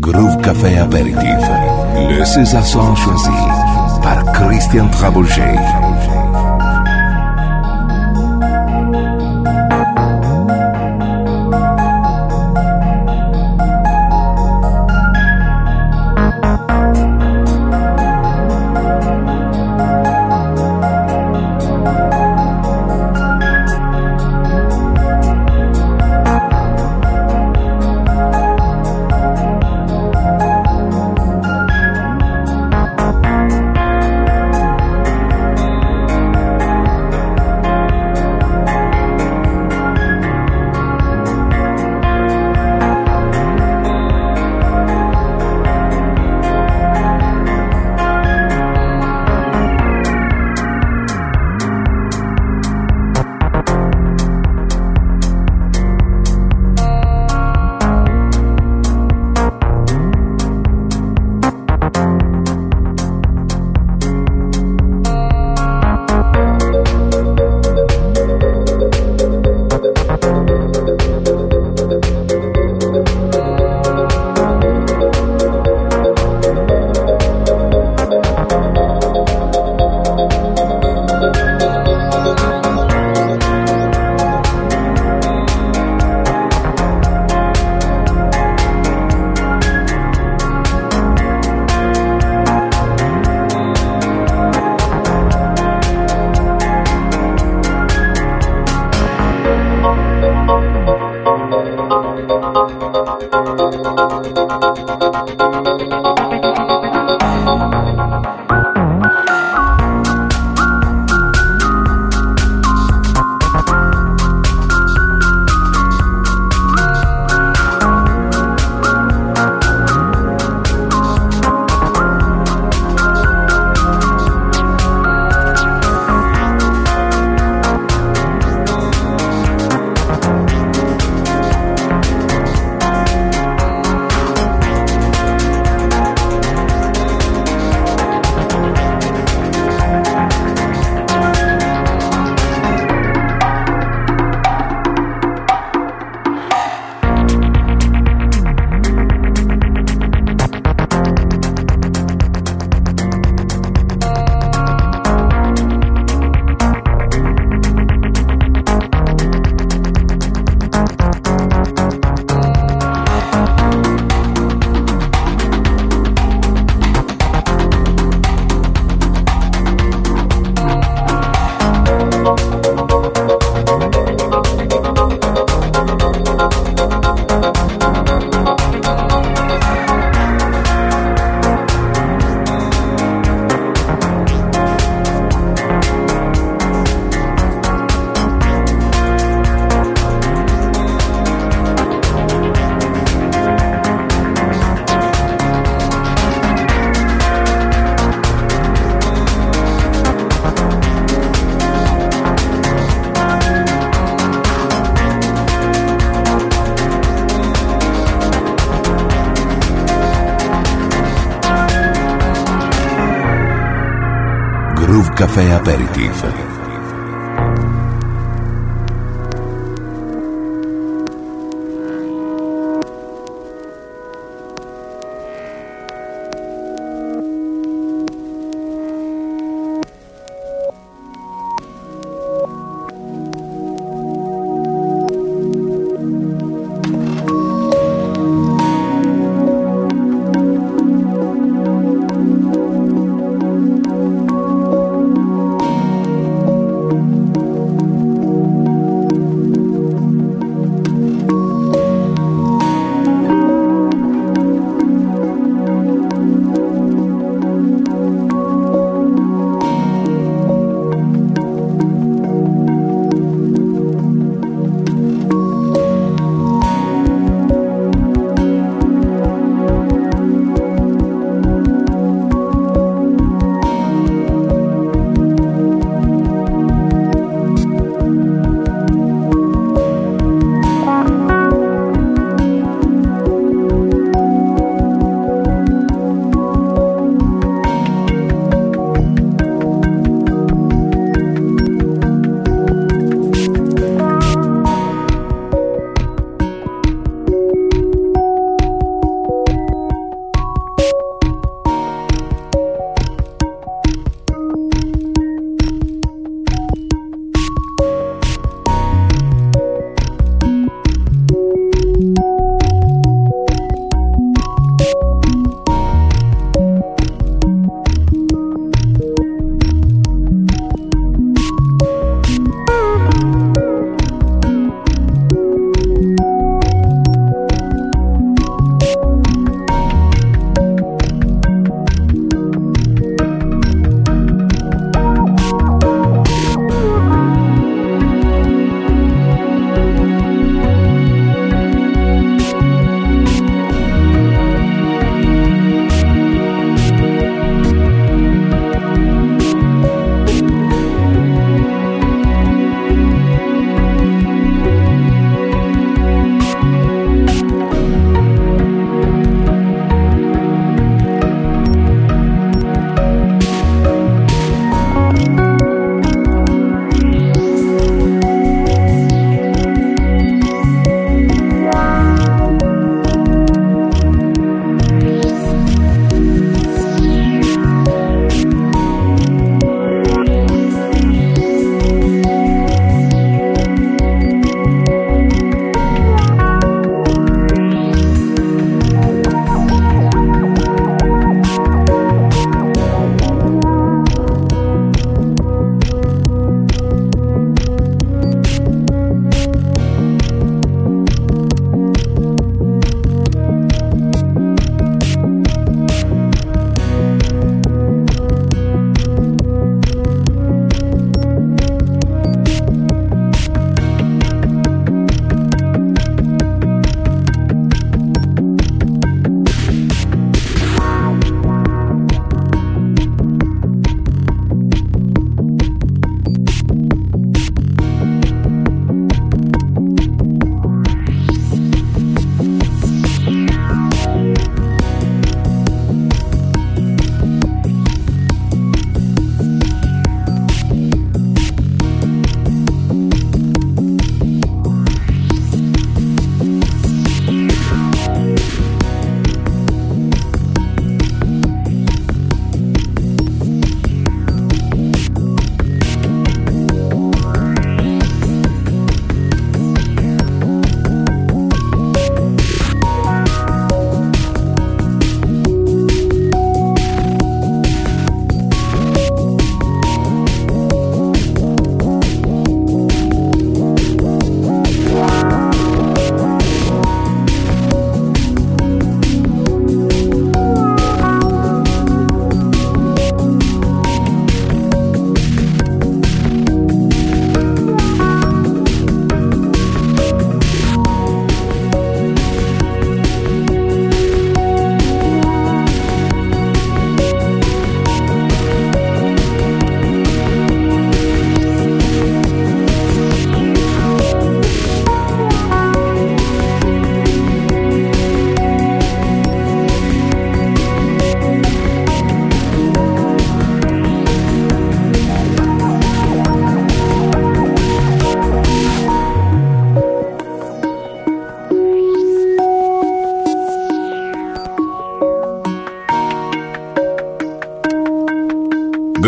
Groove Café Apéritif. Le César choisi par Christian Trabouget. Café Aperitif.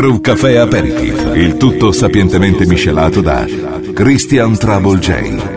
Groove Café Aperitif, il tutto sapientemente miscelato da Christian Trouble J.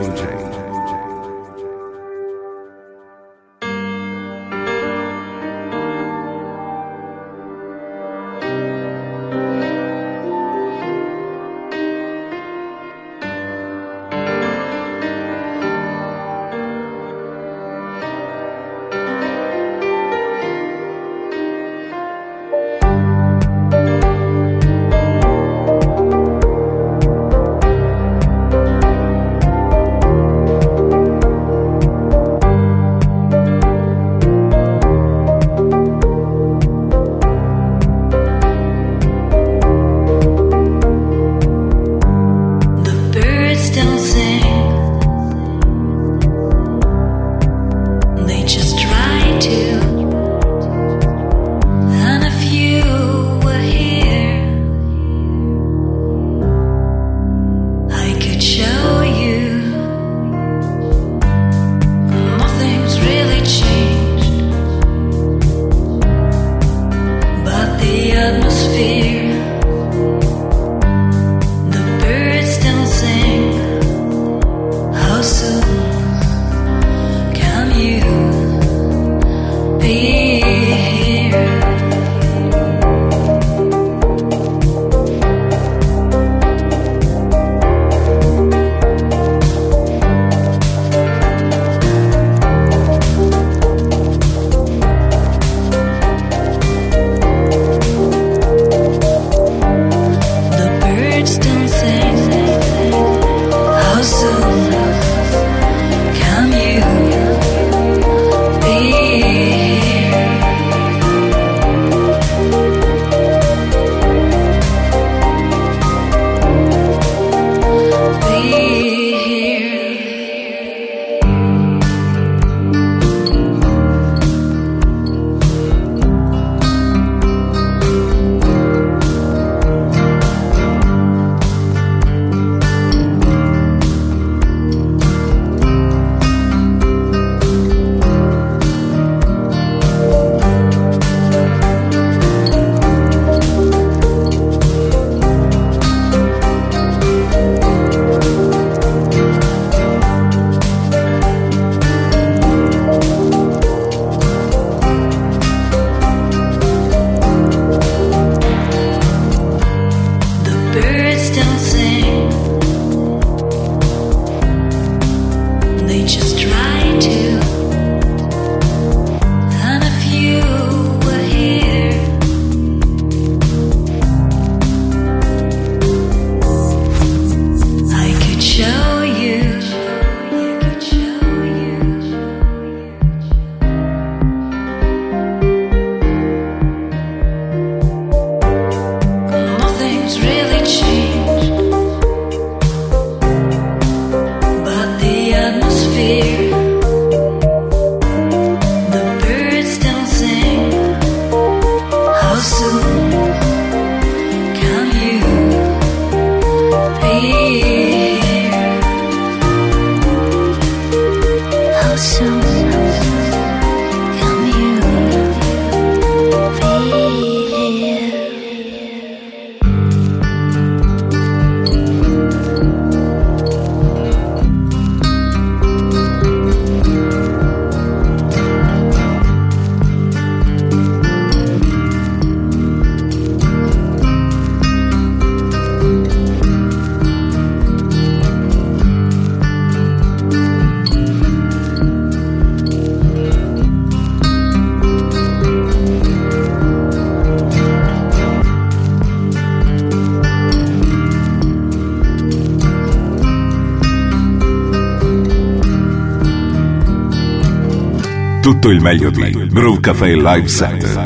tutto il meglio di Groove Cafe Live Set.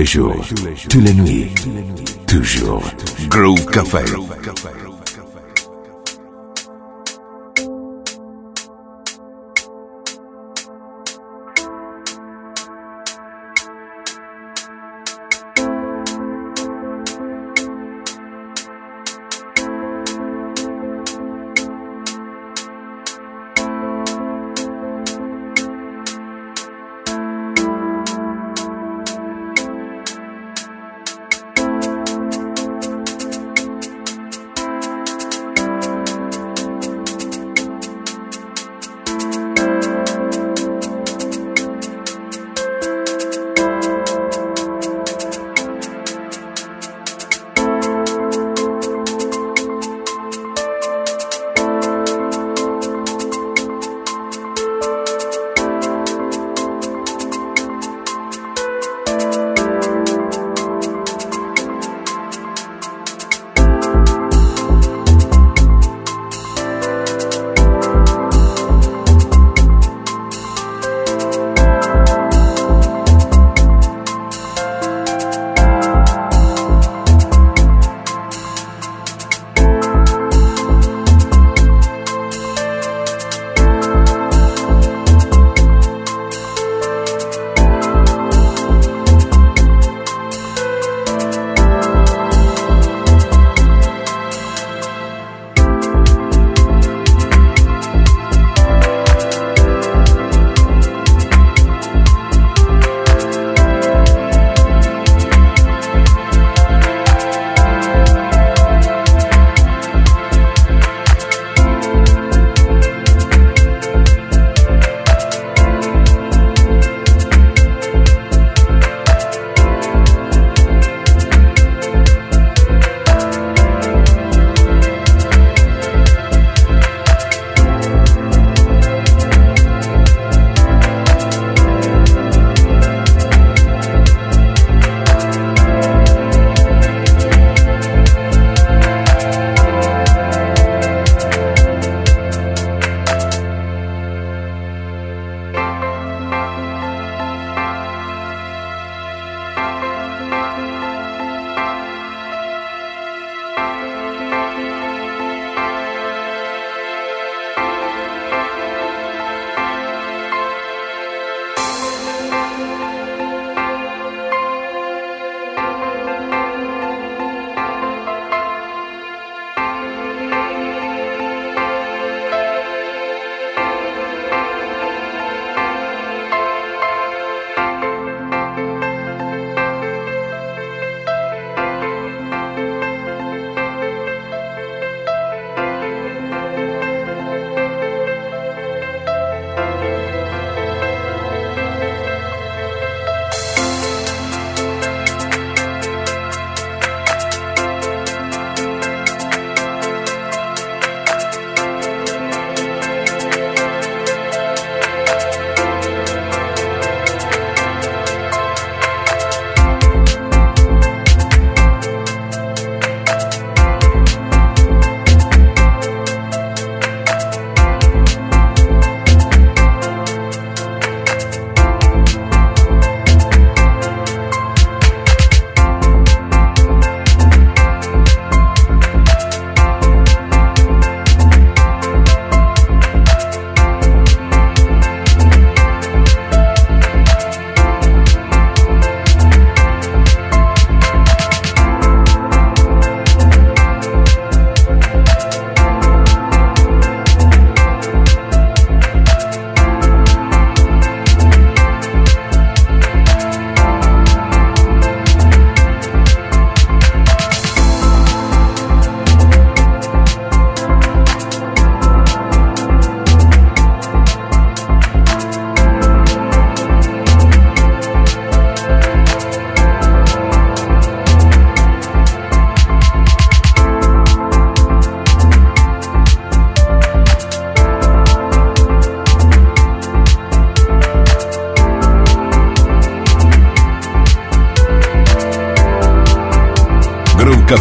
Les jours, toutes les nuits, toujours. Groove Café.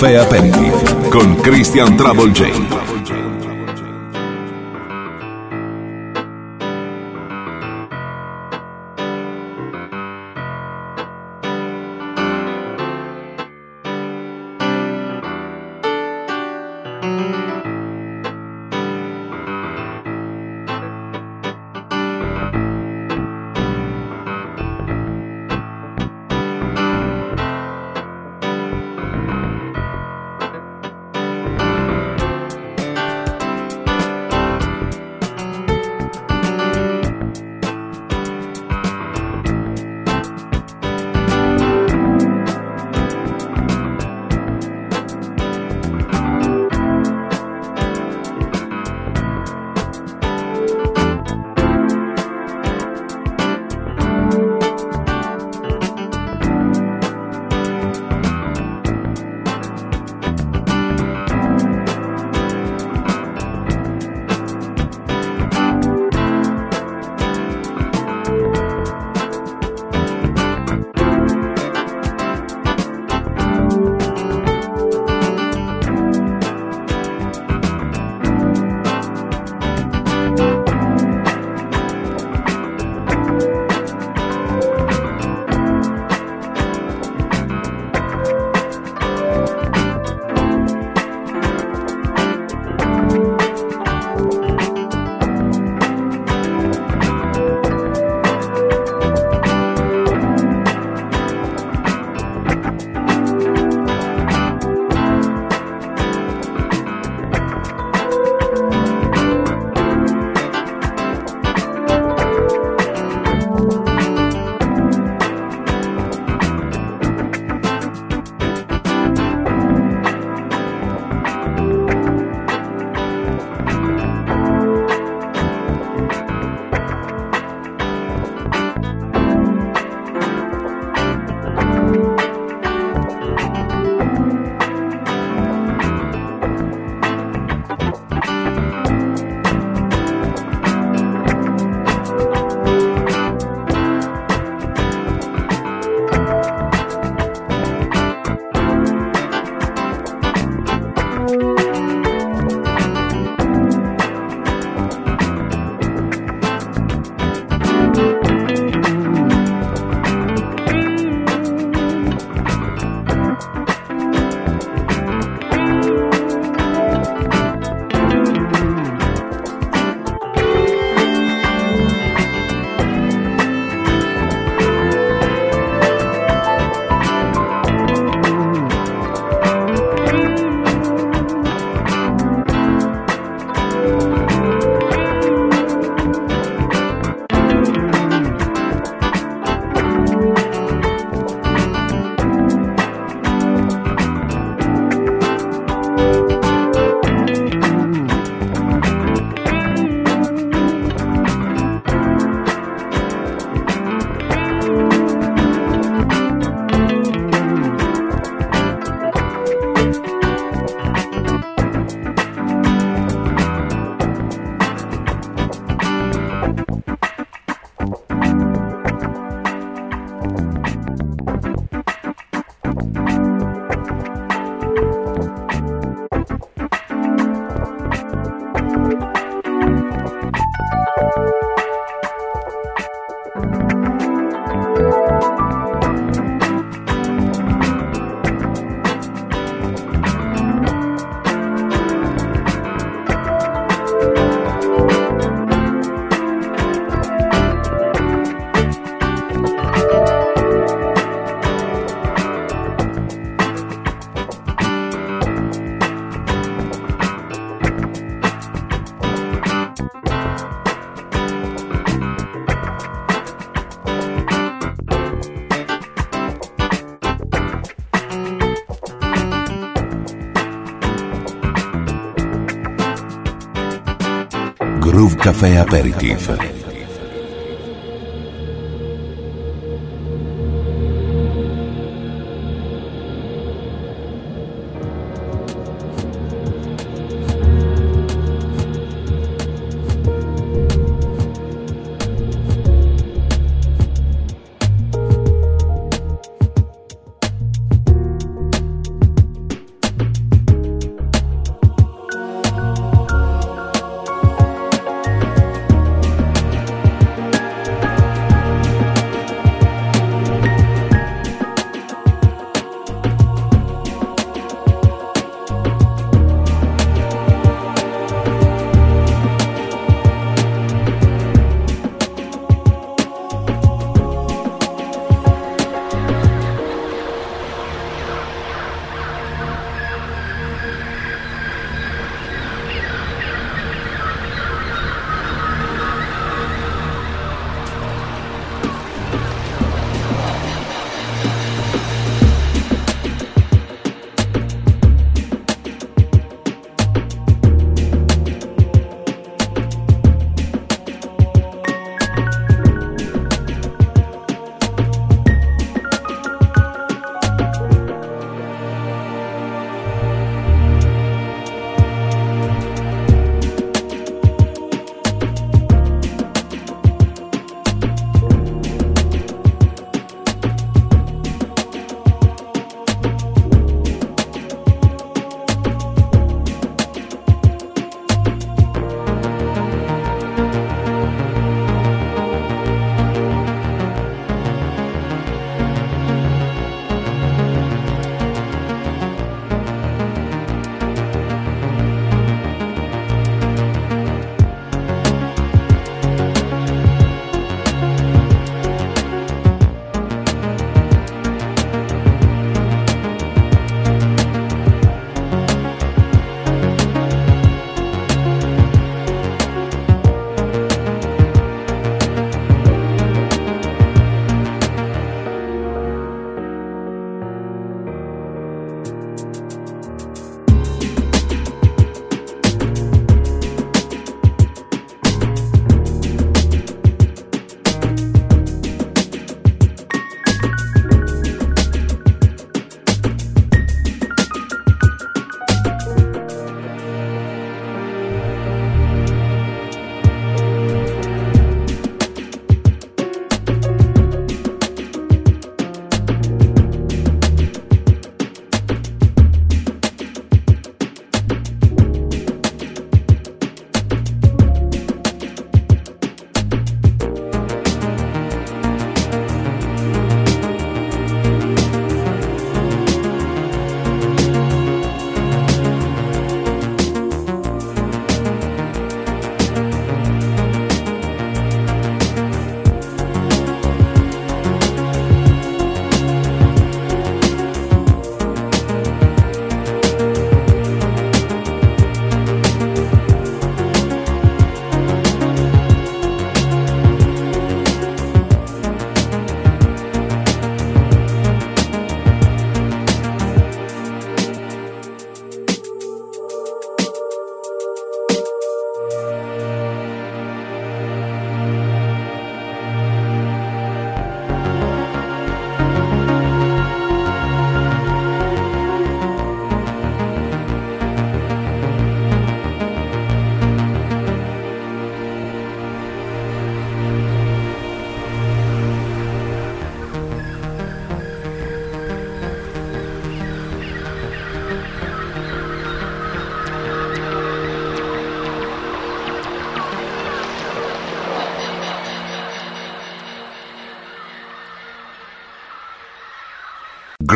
Café Aperitif con Christian Travel J. Café Aperitif.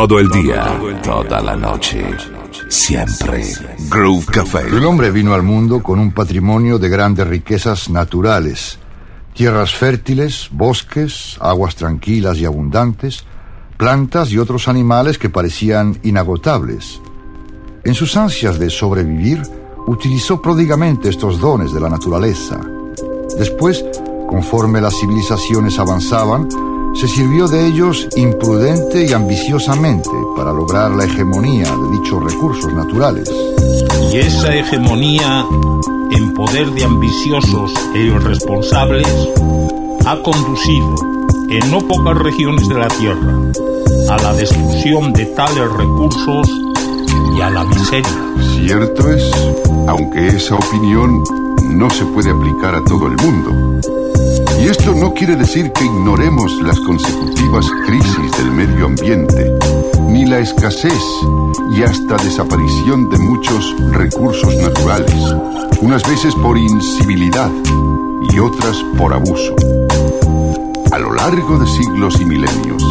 Todo el día, toda la noche, siempre. Groove Café. El hombre vino al mundo con un patrimonio de grandes riquezas naturales. Tierras fértiles, bosques, aguas tranquilas y abundantes, plantas y otros animales que parecían inagotables. En sus ansias de sobrevivir, utilizó pródigamente estos dones de la naturaleza. Después, conforme las civilizaciones avanzaban, se sirvió de ellos imprudente y ambiciosamente para lograr la hegemonía de dichos recursos naturales. Y esa hegemonía en poder de ambiciosos e irresponsables ha conducido en no pocas regiones de la Tierra a la destrucción de tales recursos y a la miseria. Cierto es, aunque esa opinión no se puede aplicar a todo el mundo. Y esto no quiere decir que ignoremos las consecutivas crisis del medio ambiente, ni la escasez y hasta desaparición de muchos recursos naturales, unas veces por incivilidad y otras por abuso. A lo largo de siglos y milenios,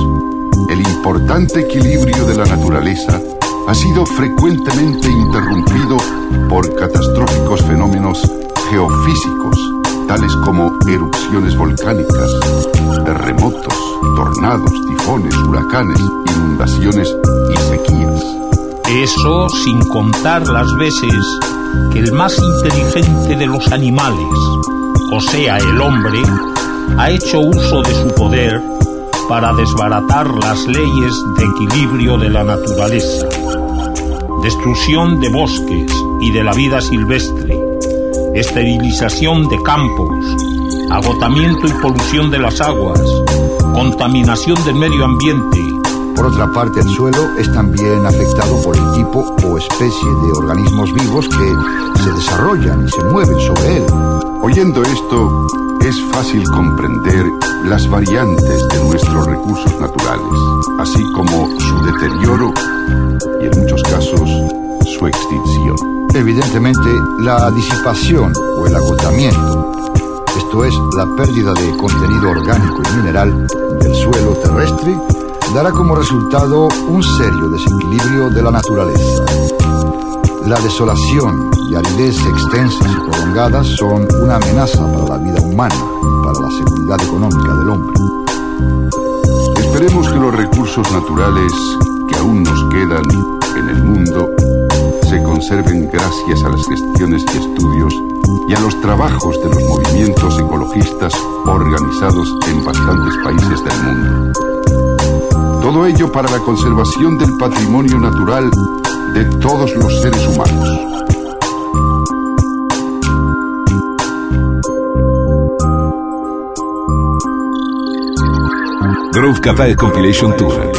el importante equilibrio de la naturaleza ha sido frecuentemente interrumpido por catastróficos fenómenos geofísicos tales como erupciones volcánicas, terremotos, tornados, tifones, huracanes, inundaciones y sequías. Eso sin contar las veces que el más inteligente de los animales, o sea, el hombre, ha hecho uso de su poder para desbaratar las leyes de equilibrio de la naturaleza, destrucción de bosques y de la vida silvestre, esterilización de campos, agotamiento y polución de las aguas, contaminación del medio ambiente. Por otra parte, el suelo es también afectado por el tipo o especie de organismos vivos que se desarrollan y se mueven sobre él. Oyendo esto, es fácil comprender las variantes de nuestros recursos naturales, así como su deterioro y en muchos casos su extinción. Evidentemente, la disipación o el agotamiento, esto es, la pérdida de contenido orgánico y mineral del suelo terrestre, dará como resultado un serio desequilibrio de la naturaleza. La desolación y aridez extensas y prolongadas son una amenaza para la vida humana para la seguridad económica del hombre. Esperemos que los recursos naturales que aún nos quedan en el mundo conserven gracias a las gestiones y estudios y a los trabajos de los movimientos ecologistas organizados en bastantes países del mundo. Todo ello para la conservación del patrimonio natural de todos los seres humanos. Groove Café Compilation Tour.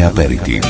Café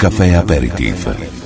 Groove Café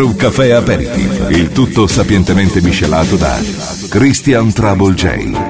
Groove Café Aperitif, il tutto sapientemente miscelato da Christian Trouble J.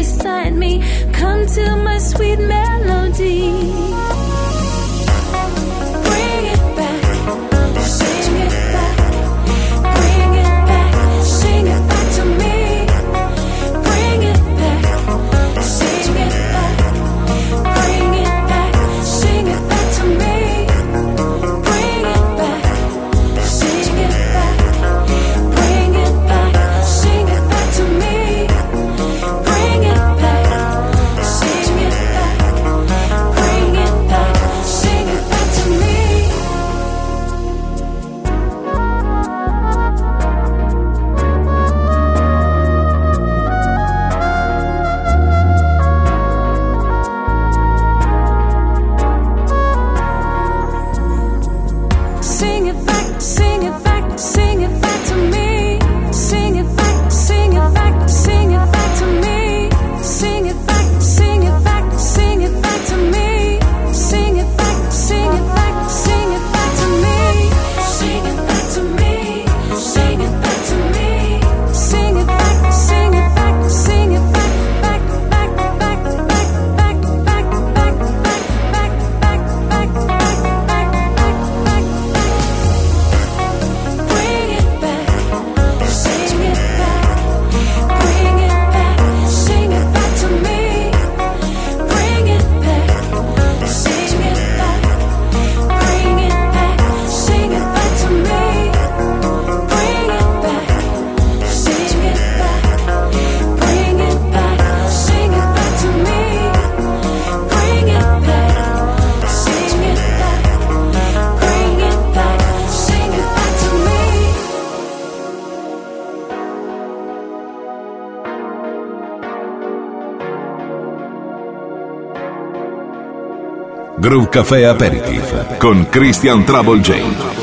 beside me. Come to my sweet melody. Groove Café Aperitif con Christian Trouble Jane.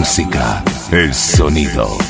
Música, el sonido.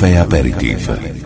Groove Café Aperitif.